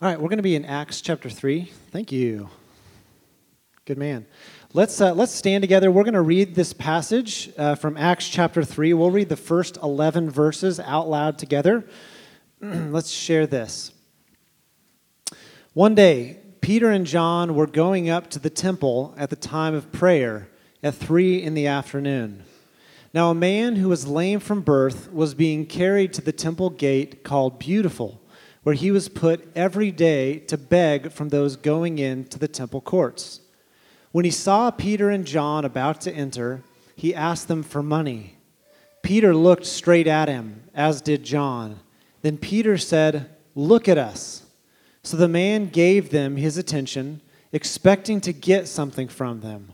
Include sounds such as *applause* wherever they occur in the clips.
All right, we're going to be in Acts chapter 3. Thank you. Good man. Let's, uh, let's stand together. We're going to read this passage uh, from Acts chapter 3. We'll read the first 11 verses out loud together. *clears throat* let's share this. One day, Peter and John were going up to the temple at the time of prayer at 3 in the afternoon. Now, a man who was lame from birth was being carried to the temple gate called Beautiful where he was put every day to beg from those going in to the temple courts. When he saw Peter and John about to enter, he asked them for money. Peter looked straight at him, as did John. Then Peter said, Look at us. So the man gave them his attention, expecting to get something from them.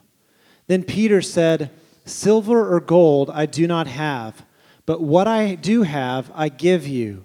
Then Peter said, Silver or gold I do not have, but what I do have I give you.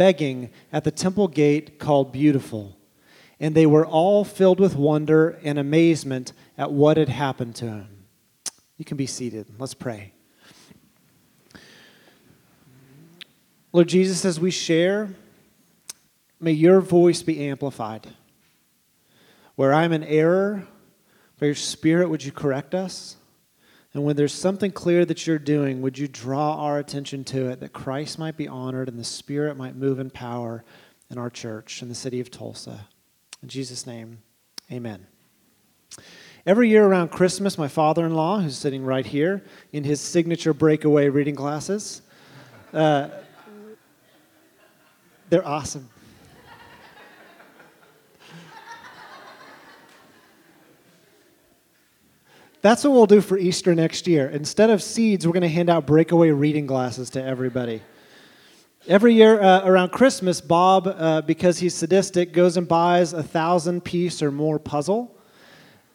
begging at the temple gate called Beautiful. And they were all filled with wonder and amazement at what had happened to him. You can be seated. Let's pray. Lord Jesus, as we share, may your voice be amplified. Where I'm in error, by your Spirit, would you correct us? And when there's something clear that you're doing, would you draw our attention to it that Christ might be honored and the Spirit might move in power in our church in the city of Tulsa? In Jesus' name, amen. Every year around Christmas, my father in law, who's sitting right here in his signature breakaway reading glasses, uh, they're awesome. That's what we'll do for Easter next year. Instead of seeds, we're going to hand out breakaway reading glasses to everybody. Every year uh, around Christmas, Bob, uh, because he's sadistic, goes and buys a thousand piece or more puzzle.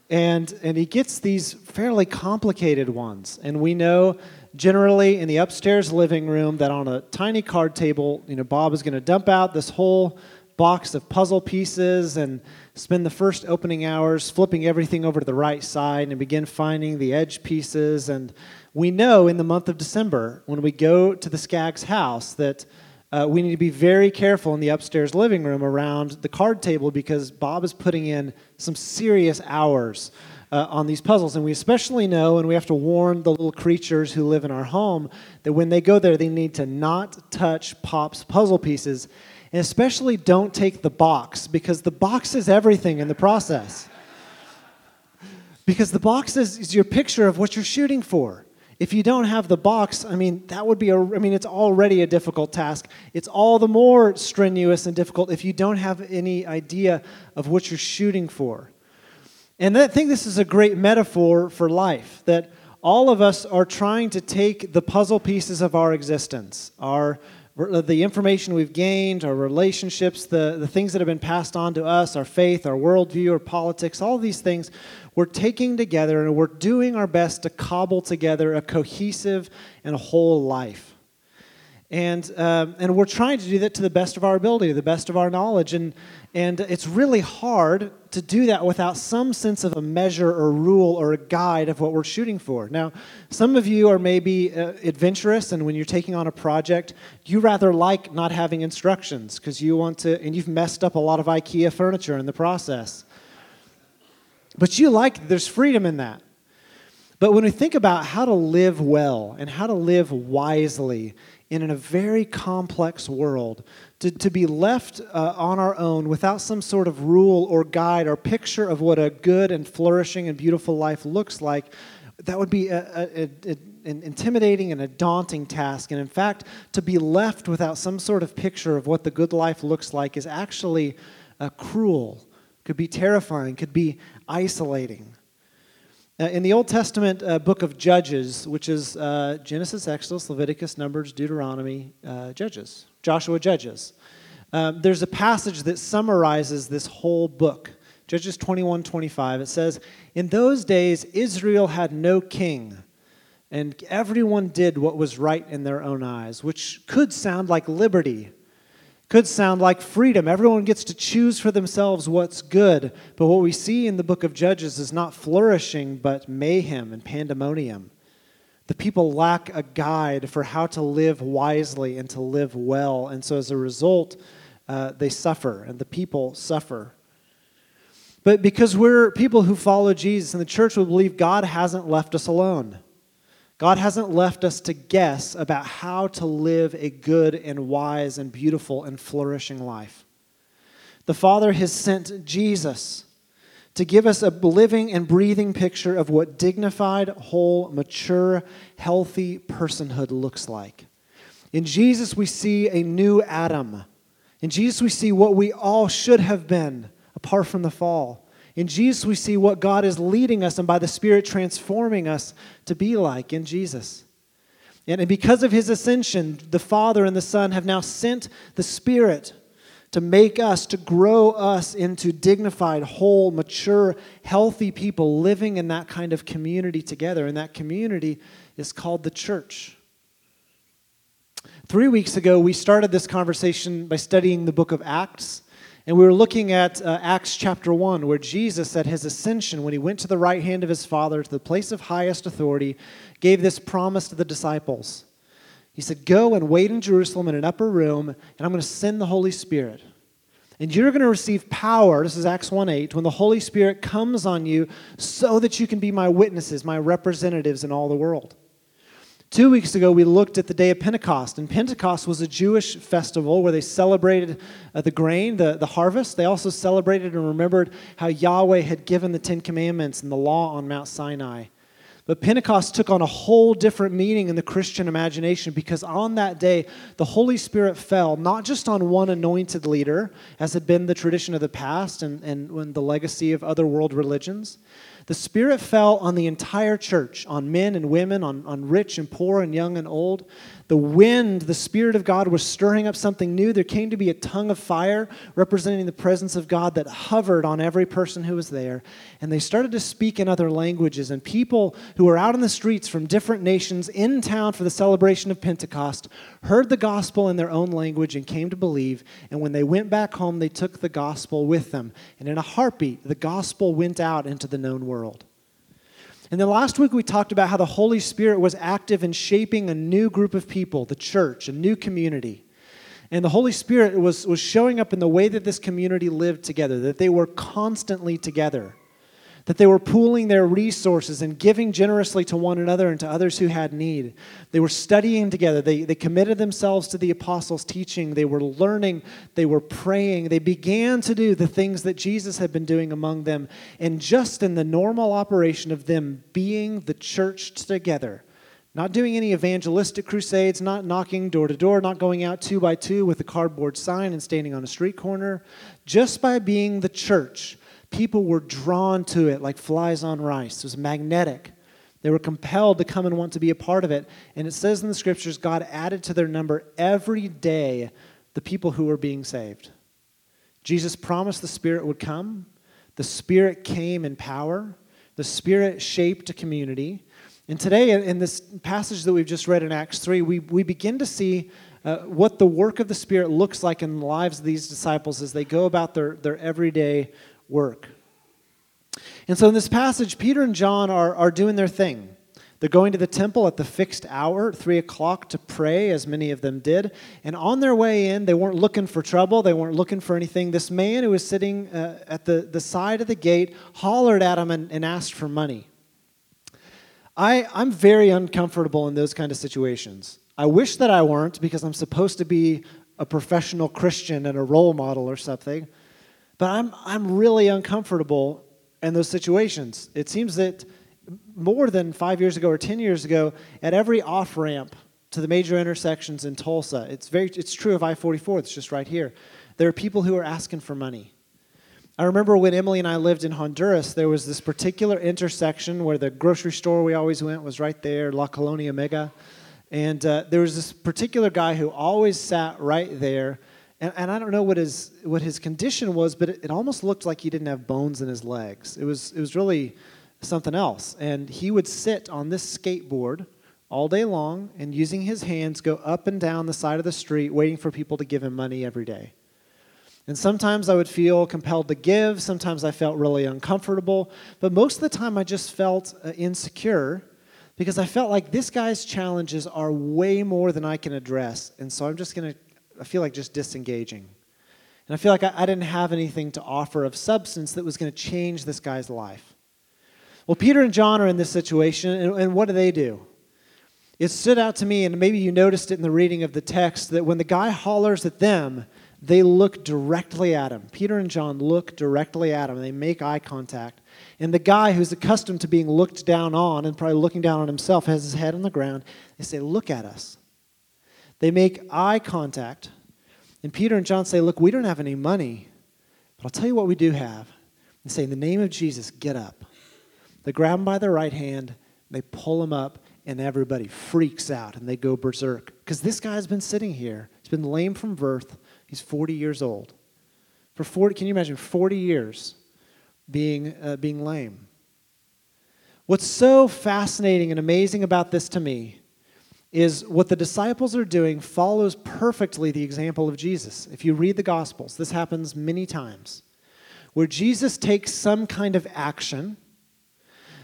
And, and he gets these fairly complicated ones. And we know generally in the upstairs living room that on a tiny card table, you know, Bob is going to dump out this whole box of puzzle pieces and spend the first opening hours flipping everything over to the right side and begin finding the edge pieces. And we know in the month of December, when we go to the Skaggs house, that uh, we need to be very careful in the upstairs living room around the card table because Bob is putting in some serious hours. Uh, on these puzzles. And we especially know, and we have to warn the little creatures who live in our home, that when they go there, they need to not touch Pop's puzzle pieces and especially don't take the box because the box is everything in the process. because the box is, is your picture of what you're shooting for. If you don't have the box, I mean, that would be a, I mean, it's already a difficult task. It's all the more strenuous and difficult if you don't have any idea of what you're shooting for. And I think this is a great metaphor for life that all of us are trying to take the puzzle pieces of our existence, our the information we've gained, our relationships, the, the things that have been passed on to us, our faith, our worldview, our politics, all these things, we're taking together and we're doing our best to cobble together a cohesive and whole life. And, um, and we're trying to do that to the best of our ability, the best of our knowledge. And, and it's really hard to do that without some sense of a measure or rule or a guide of what we're shooting for. Now, some of you are maybe uh, adventurous, and when you're taking on a project, you rather like not having instructions because you want to, and you've messed up a lot of IKEA furniture in the process. But you like, there's freedom in that. But when we think about how to live well and how to live wisely, and in a very complex world, to, to be left uh, on our own without some sort of rule or guide or picture of what a good and flourishing and beautiful life looks like, that would be a, a, a, an intimidating and a daunting task. And in fact, to be left without some sort of picture of what the good life looks like is actually uh, cruel, could be terrifying, could be isolating. Uh, in the Old Testament uh, book of Judges, which is uh, Genesis, Exodus, Leviticus, Numbers, Deuteronomy, uh, Judges, Joshua, Judges, Um, there's a passage that summarizes this whole book. Judges 21 25. It says, In those days, Israel had no king, and everyone did what was right in their own eyes, which could sound like liberty, could sound like freedom. Everyone gets to choose for themselves what's good. But what we see in the book of Judges is not flourishing, but mayhem and pandemonium. The people lack a guide for how to live wisely and to live well. And so as a result, uh, they suffer, and the people suffer. But because we're people who follow Jesus and the church will believe God hasn't left us alone. God hasn't left us to guess about how to live a good and wise and beautiful and flourishing life. The Father has sent Jesus to give us a living and breathing picture of what dignified, whole, mature, healthy personhood looks like. In Jesus, we see a new Adam. In Jesus, we see what we all should have been apart from the fall. In Jesus, we see what God is leading us and by the Spirit transforming us to be like in Jesus. And because of his ascension, the Father and the Son have now sent the Spirit to make us, to grow us into dignified, whole, mature, healthy people living in that kind of community together. And that community is called the church. Three weeks ago, we started this conversation by studying the book of Acts. And we were looking at uh, Acts chapter 1, where Jesus, at his ascension, when he went to the right hand of his Father, to the place of highest authority, gave this promise to the disciples. He said, Go and wait in Jerusalem in an upper room, and I'm going to send the Holy Spirit. And you're going to receive power, this is Acts 1 8, when the Holy Spirit comes on you so that you can be my witnesses, my representatives in all the world. Two weeks ago, we looked at the day of Pentecost, and Pentecost was a Jewish festival where they celebrated uh, the grain, the, the harvest. They also celebrated and remembered how Yahweh had given the Ten Commandments and the law on Mount Sinai. But Pentecost took on a whole different meaning in the Christian imagination because on that day, the Holy Spirit fell not just on one anointed leader, as had been the tradition of the past and, and the legacy of other world religions, the Spirit fell on the entire church, on men and women, on, on rich and poor, and young and old. The wind, the Spirit of God was stirring up something new. There came to be a tongue of fire representing the presence of God that hovered on every person who was there. And they started to speak in other languages. And people who were out in the streets from different nations in town for the celebration of Pentecost heard the gospel in their own language and came to believe. And when they went back home, they took the gospel with them. And in a heartbeat, the gospel went out into the known world. And then last week we talked about how the Holy Spirit was active in shaping a new group of people, the church, a new community. And the Holy Spirit was, was showing up in the way that this community lived together, that they were constantly together that they were pooling their resources and giving generously to one another and to others who had need. They were studying together. They, they committed themselves to the apostles' teaching. They were learning. They were praying. They began to do the things that Jesus had been doing among them. And just in the normal operation of them being the church together, not doing any evangelistic crusades, not knocking door to door, not going out two by two with a cardboard sign and standing on a street corner, just by being the church people were drawn to it like flies on rice. It was magnetic. They were compelled to come and want to be a part of it. And it says in the scriptures, God added to their number every day the people who were being saved. Jesus promised the Spirit would come. The Spirit came in power. The Spirit shaped a community. And today, in this passage that we've just read in Acts 3, we, we begin to see uh, what the work of the Spirit looks like in the lives of these disciples as they go about their, their everyday work. And so in this passage, Peter and John are, are doing their thing. They're going to the temple at the fixed hour, 3 o'clock, to pray, as many of them did. And on their way in, they weren't looking for trouble. They weren't looking for anything. This man who was sitting uh, at the, the side of the gate hollered at them and, and asked for money. I, I'm very uncomfortable in those kind of situations. I wish that I weren't because I'm supposed to be a professional Christian and a role model or something. But I'm, I'm really uncomfortable in those situations. It seems that more than five years ago or 10 years ago, at every off ramp to the major intersections in Tulsa, it's, very, it's true of I 44, it's just right here. There are people who are asking for money. I remember when Emily and I lived in Honduras, there was this particular intersection where the grocery store we always went was right there, La Colonia Mega. And uh, there was this particular guy who always sat right there And, and I don't know what his, what his condition was, but it, it almost looked like he didn't have bones in his legs. It was, it was really something else. And he would sit on this skateboard all day long and using his hands go up and down the side of the street waiting for people to give him money every day. And sometimes I would feel compelled to give, sometimes I felt really uncomfortable, but most of the time I just felt uh, insecure because I felt like this guy's challenges are way more than I can address. And so I'm just going to, I feel like just disengaging. And I feel like I, I didn't have anything to offer of substance that was going to change this guy's life. Well, Peter and John are in this situation, and, and what do they do? It stood out to me, and maybe you noticed it in the reading of the text, that when the guy hollers at them, they look directly at him. Peter and John look directly at him. They make eye contact. And the guy who's accustomed to being looked down on and probably looking down on himself has his head on the ground. They say, Look at us. They make eye contact. And Peter and John say, Look, we don't have any money, but I'll tell you what we do have. And say, In the name of Jesus, get up. They grab him by the right hand, they pull him up, and everybody freaks out and they go berserk. Because this guy's been sitting here. He's been lame from birth. He's 40 years old. For 40, can you imagine 40 years being, uh, being lame? What's so fascinating and amazing about this to me is what the disciples are doing follows perfectly the example of Jesus. If you read the Gospels, this happens many times, where Jesus takes some kind of action,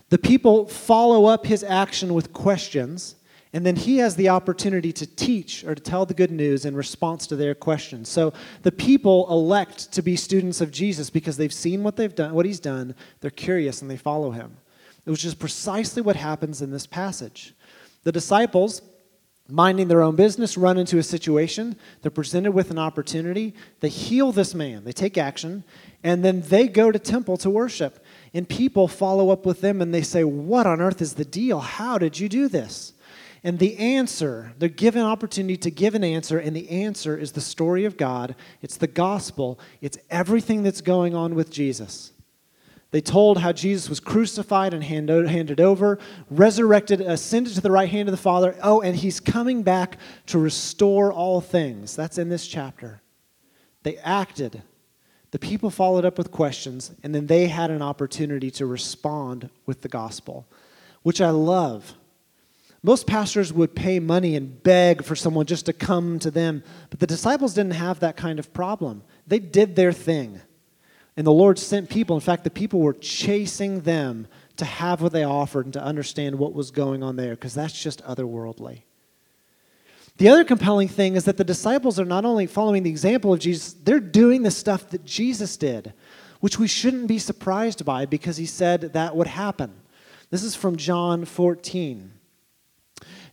the people follow up his action with questions, and then he has the opportunity to teach or to tell the good news in response to their questions. So the people elect to be students of Jesus because they've seen what they've done, what he's done, they're curious and they follow him. Which is precisely what happens in this passage. The disciples, minding their own business, run into a situation. They're presented with an opportunity. They heal this man. They take action, and then they go to temple to worship. And people follow up with them and they say, "What on earth is the deal? How did you do this?" And the answer, they're given opportunity to give an answer, and the answer is the story of God. It's the gospel. It's everything that's going on with Jesus. They told how Jesus was crucified and handed over, resurrected, ascended to the right hand of the Father. Oh, and he's coming back to restore all things. That's in this chapter. They acted. The people followed up with questions, and then they had an opportunity to respond with the gospel, which I love most pastors would pay money and beg for someone just to come to them, but the disciples didn't have that kind of problem. They did their thing. And the Lord sent people. In fact, the people were chasing them to have what they offered and to understand what was going on there, because that's just otherworldly. The other compelling thing is that the disciples are not only following the example of Jesus, they're doing the stuff that Jesus did, which we shouldn't be surprised by because he said that would happen. This is from John 14.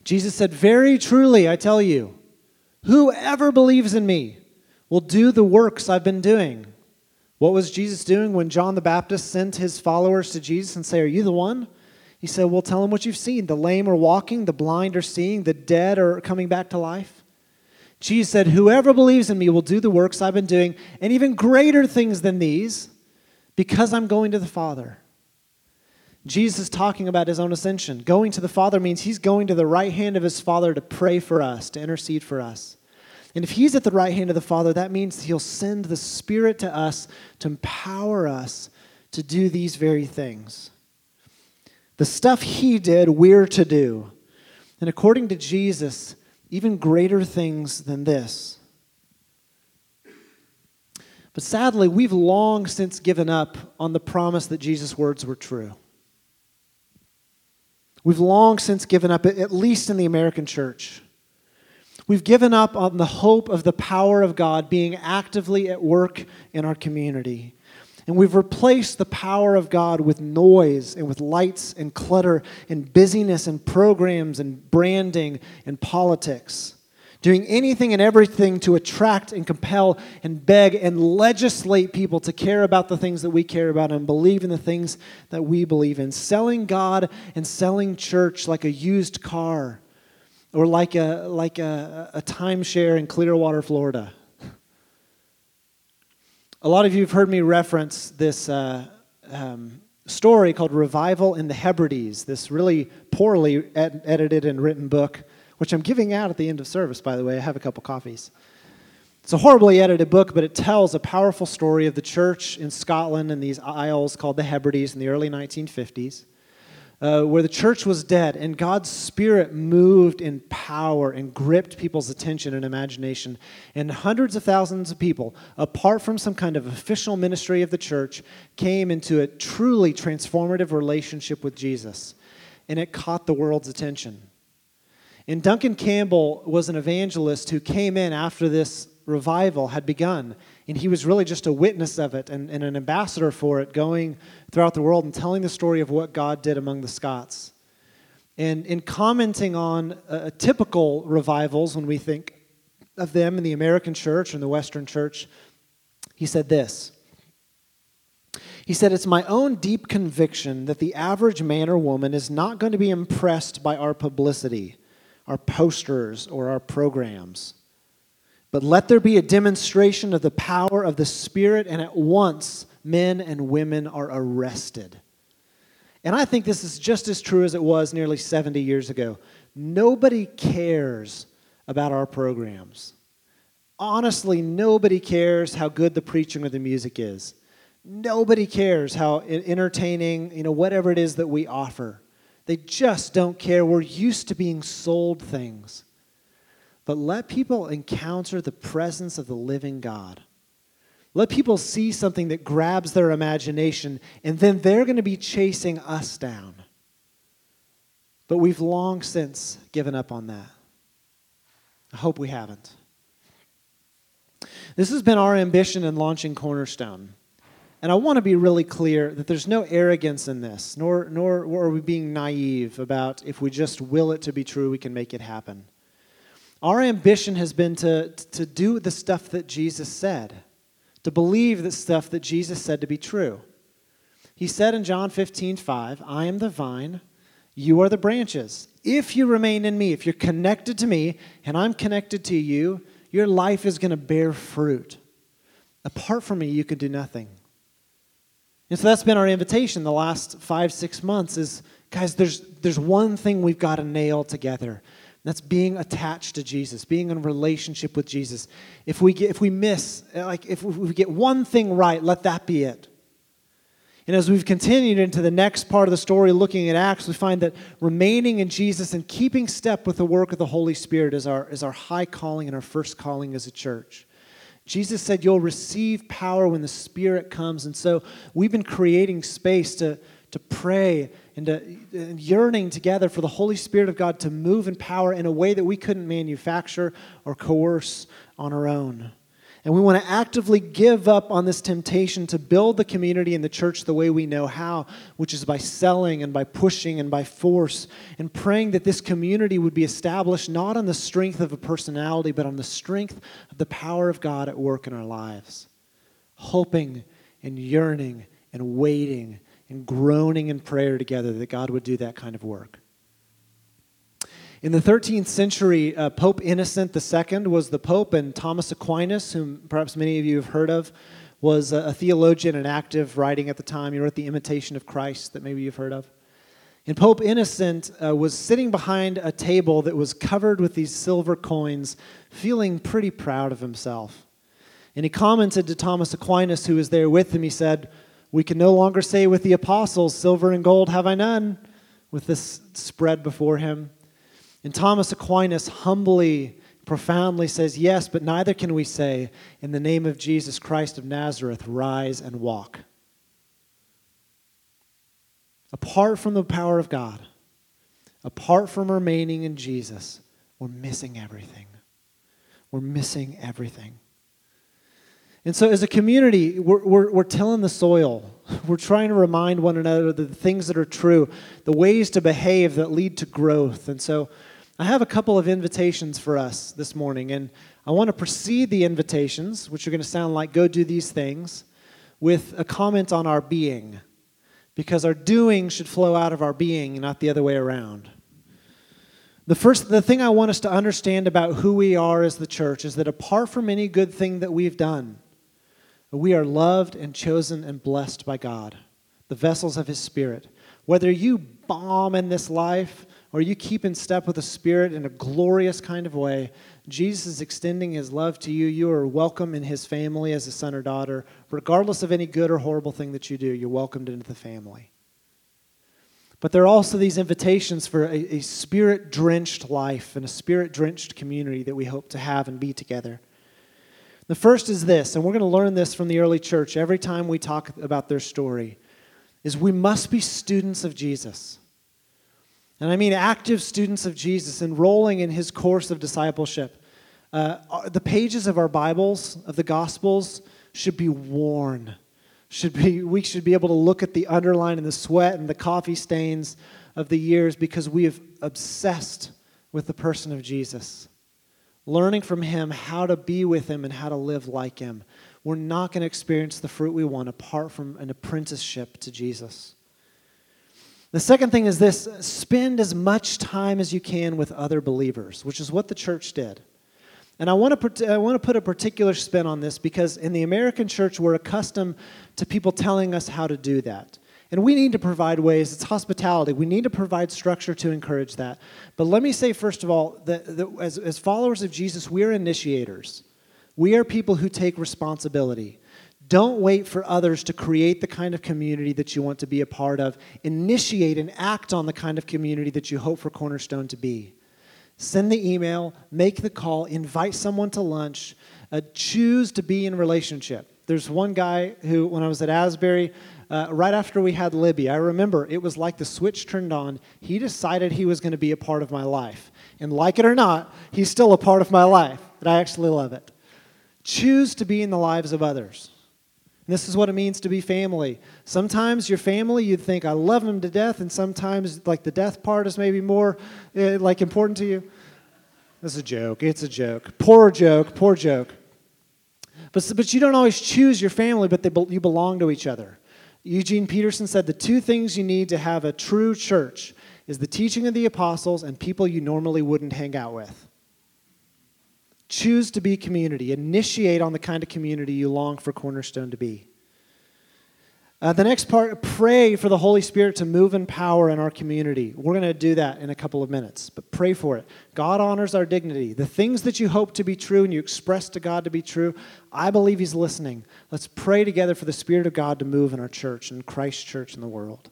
Jesus said, Very truly, I tell you, whoever believes in me will do the works I've been doing. What was Jesus doing when John the Baptist sent his followers to Jesus and say, Are you the one? He said, Well, tell them what you've seen. The lame are walking, the blind are seeing, the dead are coming back to life. Jesus said, Whoever believes in me will do the works I've been doing, and even greater things than these, because I'm going to the Father. Jesus is talking about his own ascension. Going to the Father means he's going to the right hand of his Father to pray for us, to intercede for us. And if he's at the right hand of the Father, that means he'll send the Spirit to us to empower us to do these very things. The stuff he did, we're to do. And according to Jesus, even greater things than this. But sadly, we've long since given up on the promise that Jesus' words were true. We've long since given up, at least in the American church. We've given up on the hope of the power of God being actively at work in our community. And we've replaced the power of God with noise and with lights and clutter and busyness and programs and branding and politics doing anything and everything to attract and compel and beg and legislate people to care about the things that we care about and believe in the things that we believe in. Selling God and selling church like a used car or like a, like a, a timeshare in Clearwater, Florida. A lot of you have heard me reference this uh, um, story called Revival in the Hebrides, this really poorly ed- edited and written book which I'm giving out at the end of service, by the way. I have a couple coffees. It's a horribly edited book, but it tells a powerful story of the church in Scotland and these isles called the Hebrides in the early 1950s, uh, where the church was dead and God's Spirit moved in power and gripped people's attention and imagination. And hundreds of thousands of people, apart from some kind of official ministry of the church, came into a truly transformative relationship with Jesus. And it caught the world's attention. And Duncan Campbell was an evangelist who came in after this revival had begun. And he was really just a witness of it and, and, an ambassador for it, going throughout the world and telling the story of what God did among the Scots. And in commenting on uh, typical revivals, when we think of them in the American church and the Western church, he said this. He said, It's my own deep conviction that the average man or woman is not going to be impressed by our publicity, our posters, or our programs. But let there be a demonstration of the power of the Spirit, and at once men and women are arrested. And I think this is just as true as it was nearly 70 years ago. Nobody cares about our programs. Honestly, nobody cares how good the preaching or the music is. Nobody cares how entertaining, you know, whatever it is that we offer. They just don't care. We're used to being sold things but let people encounter the presence of the living God. Let people see something that grabs their imagination, and then they're going to be chasing us down. But we've long since given up on that. I hope we haven't. This has been our ambition in launching Cornerstone. And I want to be really clear that there's no arrogance in this, nor, nor are we being naive about if we just will it to be true, we can make it happen. Our ambition has been to, to do the stuff that Jesus said, to believe the stuff that Jesus said to be true. He said in John 15, 5, I am the vine, you are the branches. If you remain in me, if you're connected to me, and I'm connected to you, your life is going to bear fruit. Apart from me, you can do nothing. And so that's been our invitation the last five, six months is guys, there's, there's one thing we've got to nail together. That's being attached to Jesus, being in relationship with Jesus. If we, get, if we miss, like if we get one thing right, let that be it. And as we've continued into the next part of the story, looking at Acts, we find that remaining in Jesus and keeping step with the work of the Holy Spirit is our, is our high calling and our first calling as a church. Jesus said, You'll receive power when the Spirit comes. And so we've been creating space to, to pray and, to, and yearning together for the Holy Spirit of God to move in power in a way that we couldn't manufacture or coerce on our own. And we want to actively give up on this temptation to build the community and the church the way we know how, which is by selling and by pushing and by force, and praying that this community would be established not on the strength of a personality, but on the strength of the power of God at work in our lives. Hoping and yearning and waiting and groaning in prayer together that God would do that kind of work. In the 13th century, uh, Pope Innocent II was the Pope, and Thomas Aquinas, whom perhaps many of you have heard of, was a, a theologian and active writing at the time. He wrote The Imitation of Christ, that maybe you've heard of. And Pope Innocent uh, was sitting behind a table that was covered with these silver coins, feeling pretty proud of himself. And he commented to Thomas Aquinas, who was there with him, he said, we can no longer say with the apostles, Silver and gold have I none, with this spread before him. And Thomas Aquinas humbly, profoundly says, Yes, but neither can we say, In the name of Jesus Christ of Nazareth, rise and walk. Apart from the power of God, apart from remaining in Jesus, we're missing everything. We're missing everything. And so, as a community, we're, we're, we're tilling the soil. *laughs* We're trying to remind one another the things that are true, the ways to behave that lead to growth. And so, I have a couple of invitations for us this morning. And I want to precede the invitations, which are going to sound like go do these things, with a comment on our being. Because our doing should flow out of our being, not the other way around. The first the thing I want us to understand about who we are as the church is that apart from any good thing that we've done, we are loved and chosen and blessed by God, the vessels of His Spirit. Whether you bomb in this life or you keep in step with the Spirit in a glorious kind of way, Jesus is extending his love to you. You are welcome in his family as a son or daughter. Regardless of any good or horrible thing that you do, you're welcomed into the family. But there are also these invitations for a, a spirit drenched life and a spirit drenched community that we hope to have and be together. The first is this, and we're going to learn this from the early church every time we talk about their story, is we must be students of Jesus. And I mean active students of Jesus, enrolling in his course of discipleship. Uh, the pages of our Bibles, of the Gospels, should be worn should be, we should be able to look at the underline and the sweat and the coffee stains of the years because we have obsessed with the person of Jesus. Learning from him how to be with him and how to live like him. We're not going to experience the fruit we want apart from an apprenticeship to Jesus. The second thing is this spend as much time as you can with other believers, which is what the church did. And I want, to, I want to put a particular spin on this because in the American church, we're accustomed to people telling us how to do that. And we need to provide ways, it's hospitality. We need to provide structure to encourage that. But let me say, first of all, that, that as, as followers of Jesus, we are initiators. We are people who take responsibility. Don't wait for others to create the kind of community that you want to be a part of. Initiate and act on the kind of community that you hope for Cornerstone to be. Send the email, make the call, invite someone to lunch, uh, choose to be in relationship. There's one guy who, when I was at Asbury, uh, right after we had Libby, I remember it was like the switch turned on. He decided he was going to be a part of my life. And like it or not, he's still a part of my life, and I actually love it. Choose to be in the lives of others. And this is what it means to be family. Sometimes your family, you'd think, I love them to death, and sometimes, like, the death part is maybe more, uh, like, important to you. This is a joke. It's a joke. Poor joke. Poor joke. But, but you don't always choose your family, but they, you belong to each other. Eugene Peterson said the two things you need to have a true church is the teaching of the apostles and people you normally wouldn't hang out with. Choose to be community. Initiate on the kind of community you long for Cornerstone to be. Uh, the next part, pray for the Holy Spirit to move in power in our community. We're going to do that in a couple of minutes, but pray for it. God honors our dignity. The things that you hope to be true and you express to God to be true, I believe He's listening. Let's pray together for the Spirit of God to move in our church and Christ's Church in the world.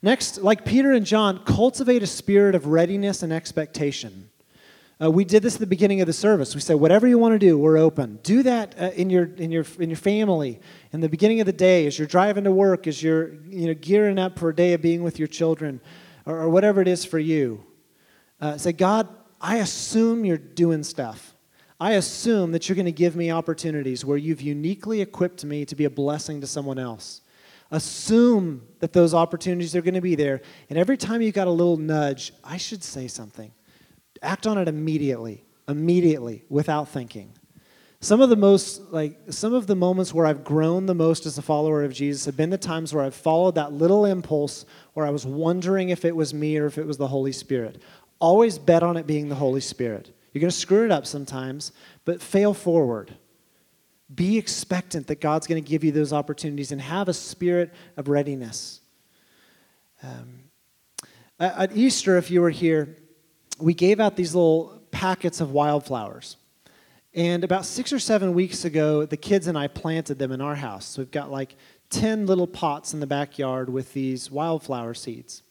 Next, like Peter and John, cultivate a spirit of readiness and expectation. Uh, we did this at the beginning of the service. We said, whatever you want to do, we're open. Do that uh, in, your, in, your, in your family, in the beginning of the day, as you're driving to work, as you're you know, gearing up for a day of being with your children, or, or whatever it is for you. Uh, say, God, I assume you're doing stuff. I assume that you're going to give me opportunities where you've uniquely equipped me to be a blessing to someone else. Assume that those opportunities are going to be there. And every time you got a little nudge, I should say something. Act on it immediately, immediately, without thinking. Some of the most, like, some of the moments where I've grown the most as a follower of Jesus have been the times where I've followed that little impulse where I was wondering if it was me or if it was the Holy Spirit. Always bet on it being the Holy Spirit. You're going to screw it up sometimes, but fail forward. Be expectant that God's going to give you those opportunities and have a spirit of readiness. Um, at Easter, if you were here, we gave out these little packets of wildflowers. And about six or seven weeks ago, the kids and I planted them in our house. So we've got like 10 little pots in the backyard with these wildflower seeds.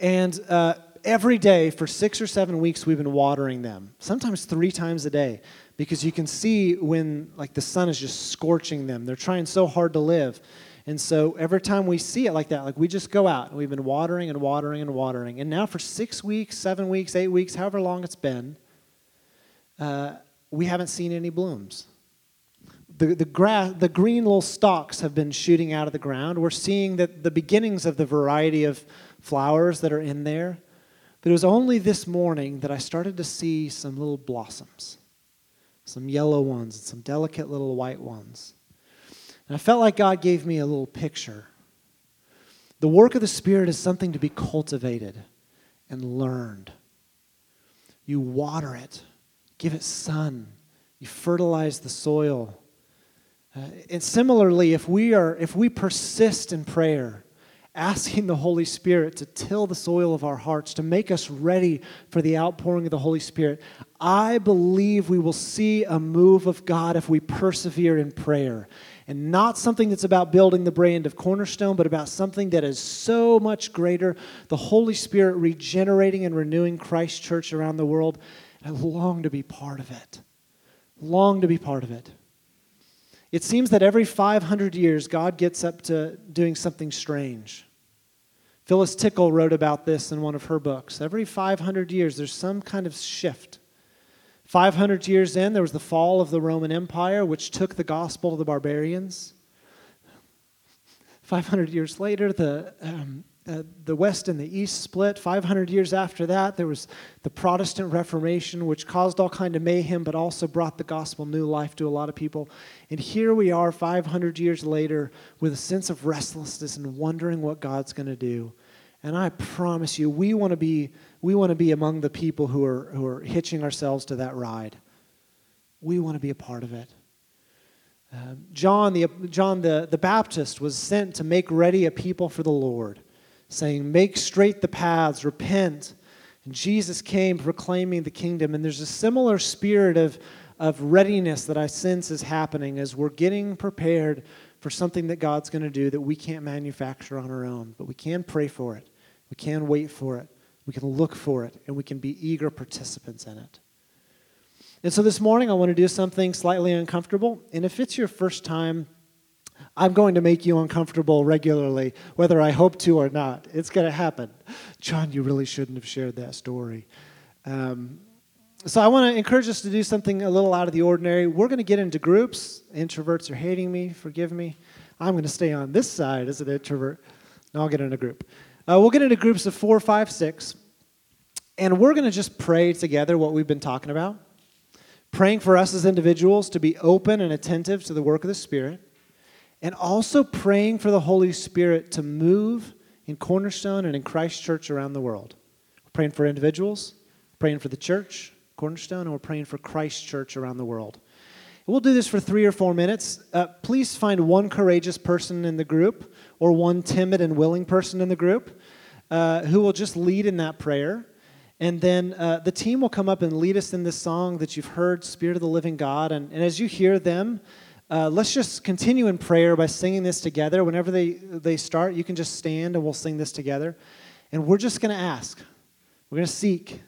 And uh, every day for six or seven weeks, we've been watering them, sometimes three times a day, because you can see when like the sun is just scorching them. They're trying so hard to live. And so every time we see it like that, like we just go out and we've been watering and watering and watering. And now for six weeks, seven weeks, eight weeks, however long it's been, uh, we haven't seen any blooms. The, the, grass, the green little stalks have been shooting out of the ground. We're seeing that the beginnings of the variety of flowers that are in there. But it was only this morning that I started to see some little blossoms, some yellow ones and some delicate little white ones. And I felt like God gave me a little picture. The work of the Spirit is something to be cultivated and learned. You water it, give it sun, you fertilize the soil. Uh, and similarly, if we, are, if we persist in prayer, asking the Holy Spirit to till the soil of our hearts, to make us ready for the outpouring of the Holy Spirit, I believe we will see a move of God if we persevere in prayer. And not something that's about building the brand of Cornerstone, but about something that is so much greater the Holy Spirit regenerating and renewing Christ Church around the world. I long to be part of it. Long to be part of it. It seems that every 500 years, God gets up to doing something strange. Phyllis Tickle wrote about this in one of her books. Every 500 years, there's some kind of shift. 500 years in, there was the fall of the Roman Empire, which took the gospel to the barbarians. 500 years later, the um, uh, the West and the East split. 500 years after that, there was the Protestant Reformation, which caused all kind of mayhem, but also brought the gospel new life to a lot of people. And here we are, 500 years later, with a sense of restlessness and wondering what God's going to do. And I promise you, we want to be we want to be among the people who are who are hitching ourselves to that ride. We want to be a part of it. Uh, John, the, John the, the Baptist was sent to make ready a people for the Lord saying, Make straight the paths, repent. And Jesus came proclaiming the kingdom. And there's a similar spirit of, of readiness that I sense is happening as we're getting prepared for something that God's going to do that we can't manufacture on our own. But we can pray for it, we can wait for it, we can look for it, and we can be eager participants in it. And so this morning, I want to do something slightly uncomfortable. And if it's your first time I'm going to make you uncomfortable regularly, whether I hope to or not. It's going to happen. John, you really shouldn't have shared that story. Um, so I want to encourage us to do something a little out of the ordinary. We're going to get into groups. Introverts are hating me. Forgive me. I'm going to stay on this side as an introvert. No, I'll get in a group. Uh, we'll get into groups of four, five, six. And we're going to just pray together what we've been talking about. Praying for us as individuals to be open and attentive to the work of the Spirit and also praying for the Holy Spirit to move in Cornerstone and in Christ Church around the world. We're praying for individuals, praying for the church, Cornerstone, and we're praying for Christ Church around the world. We'll do this for three or four minutes. Uh, please find one courageous person in the group or one timid and willing person in the group uh, who will just lead in that prayer. And then uh, the team will come up and lead us in this song that you've heard, Spirit of the Living God. And, and as you hear them, uh, let's just continue in prayer by singing this together. Whenever they, they start, you can just stand and we'll sing this together. And we're just going to ask, we're going to seek,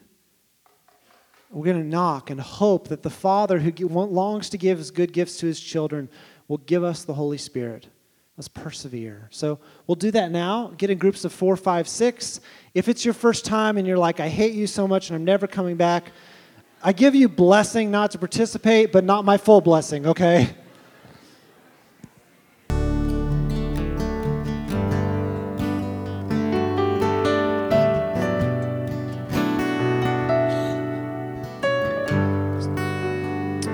we're going to knock and hope that the Father who longs to give his good gifts to his children will give us the Holy Spirit. Let's persevere. So we'll do that now. Get in groups of four, five, six. If it's your first time and you're like, I hate you so much and I'm never coming back, I give you blessing not to participate, but not my full blessing, okay?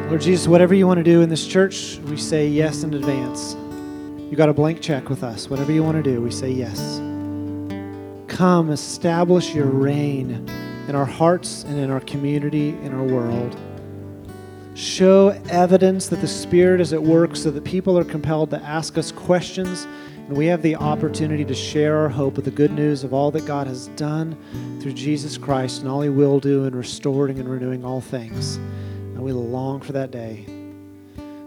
Lord Jesus, whatever you want to do in this church, we say yes in advance. You got a blank check with us. Whatever you want to do, we say yes. Come, establish your reign in our hearts and in our community, in our world. Show evidence that the Spirit is at work so that people are compelled to ask us questions and we have the opportunity to share our hope with the good news of all that God has done through Jesus Christ and all He will do in restoring and renewing all things. And we long for that day.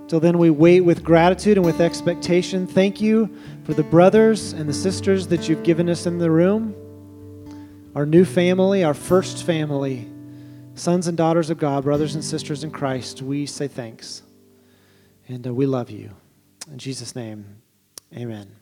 Till then, we wait with gratitude and with expectation. Thank you for the brothers and the sisters that you've given us in the room, our new family, our first family, sons and daughters of God, brothers and sisters in Christ. We say thanks. And uh, we love you. In Jesus' name, amen.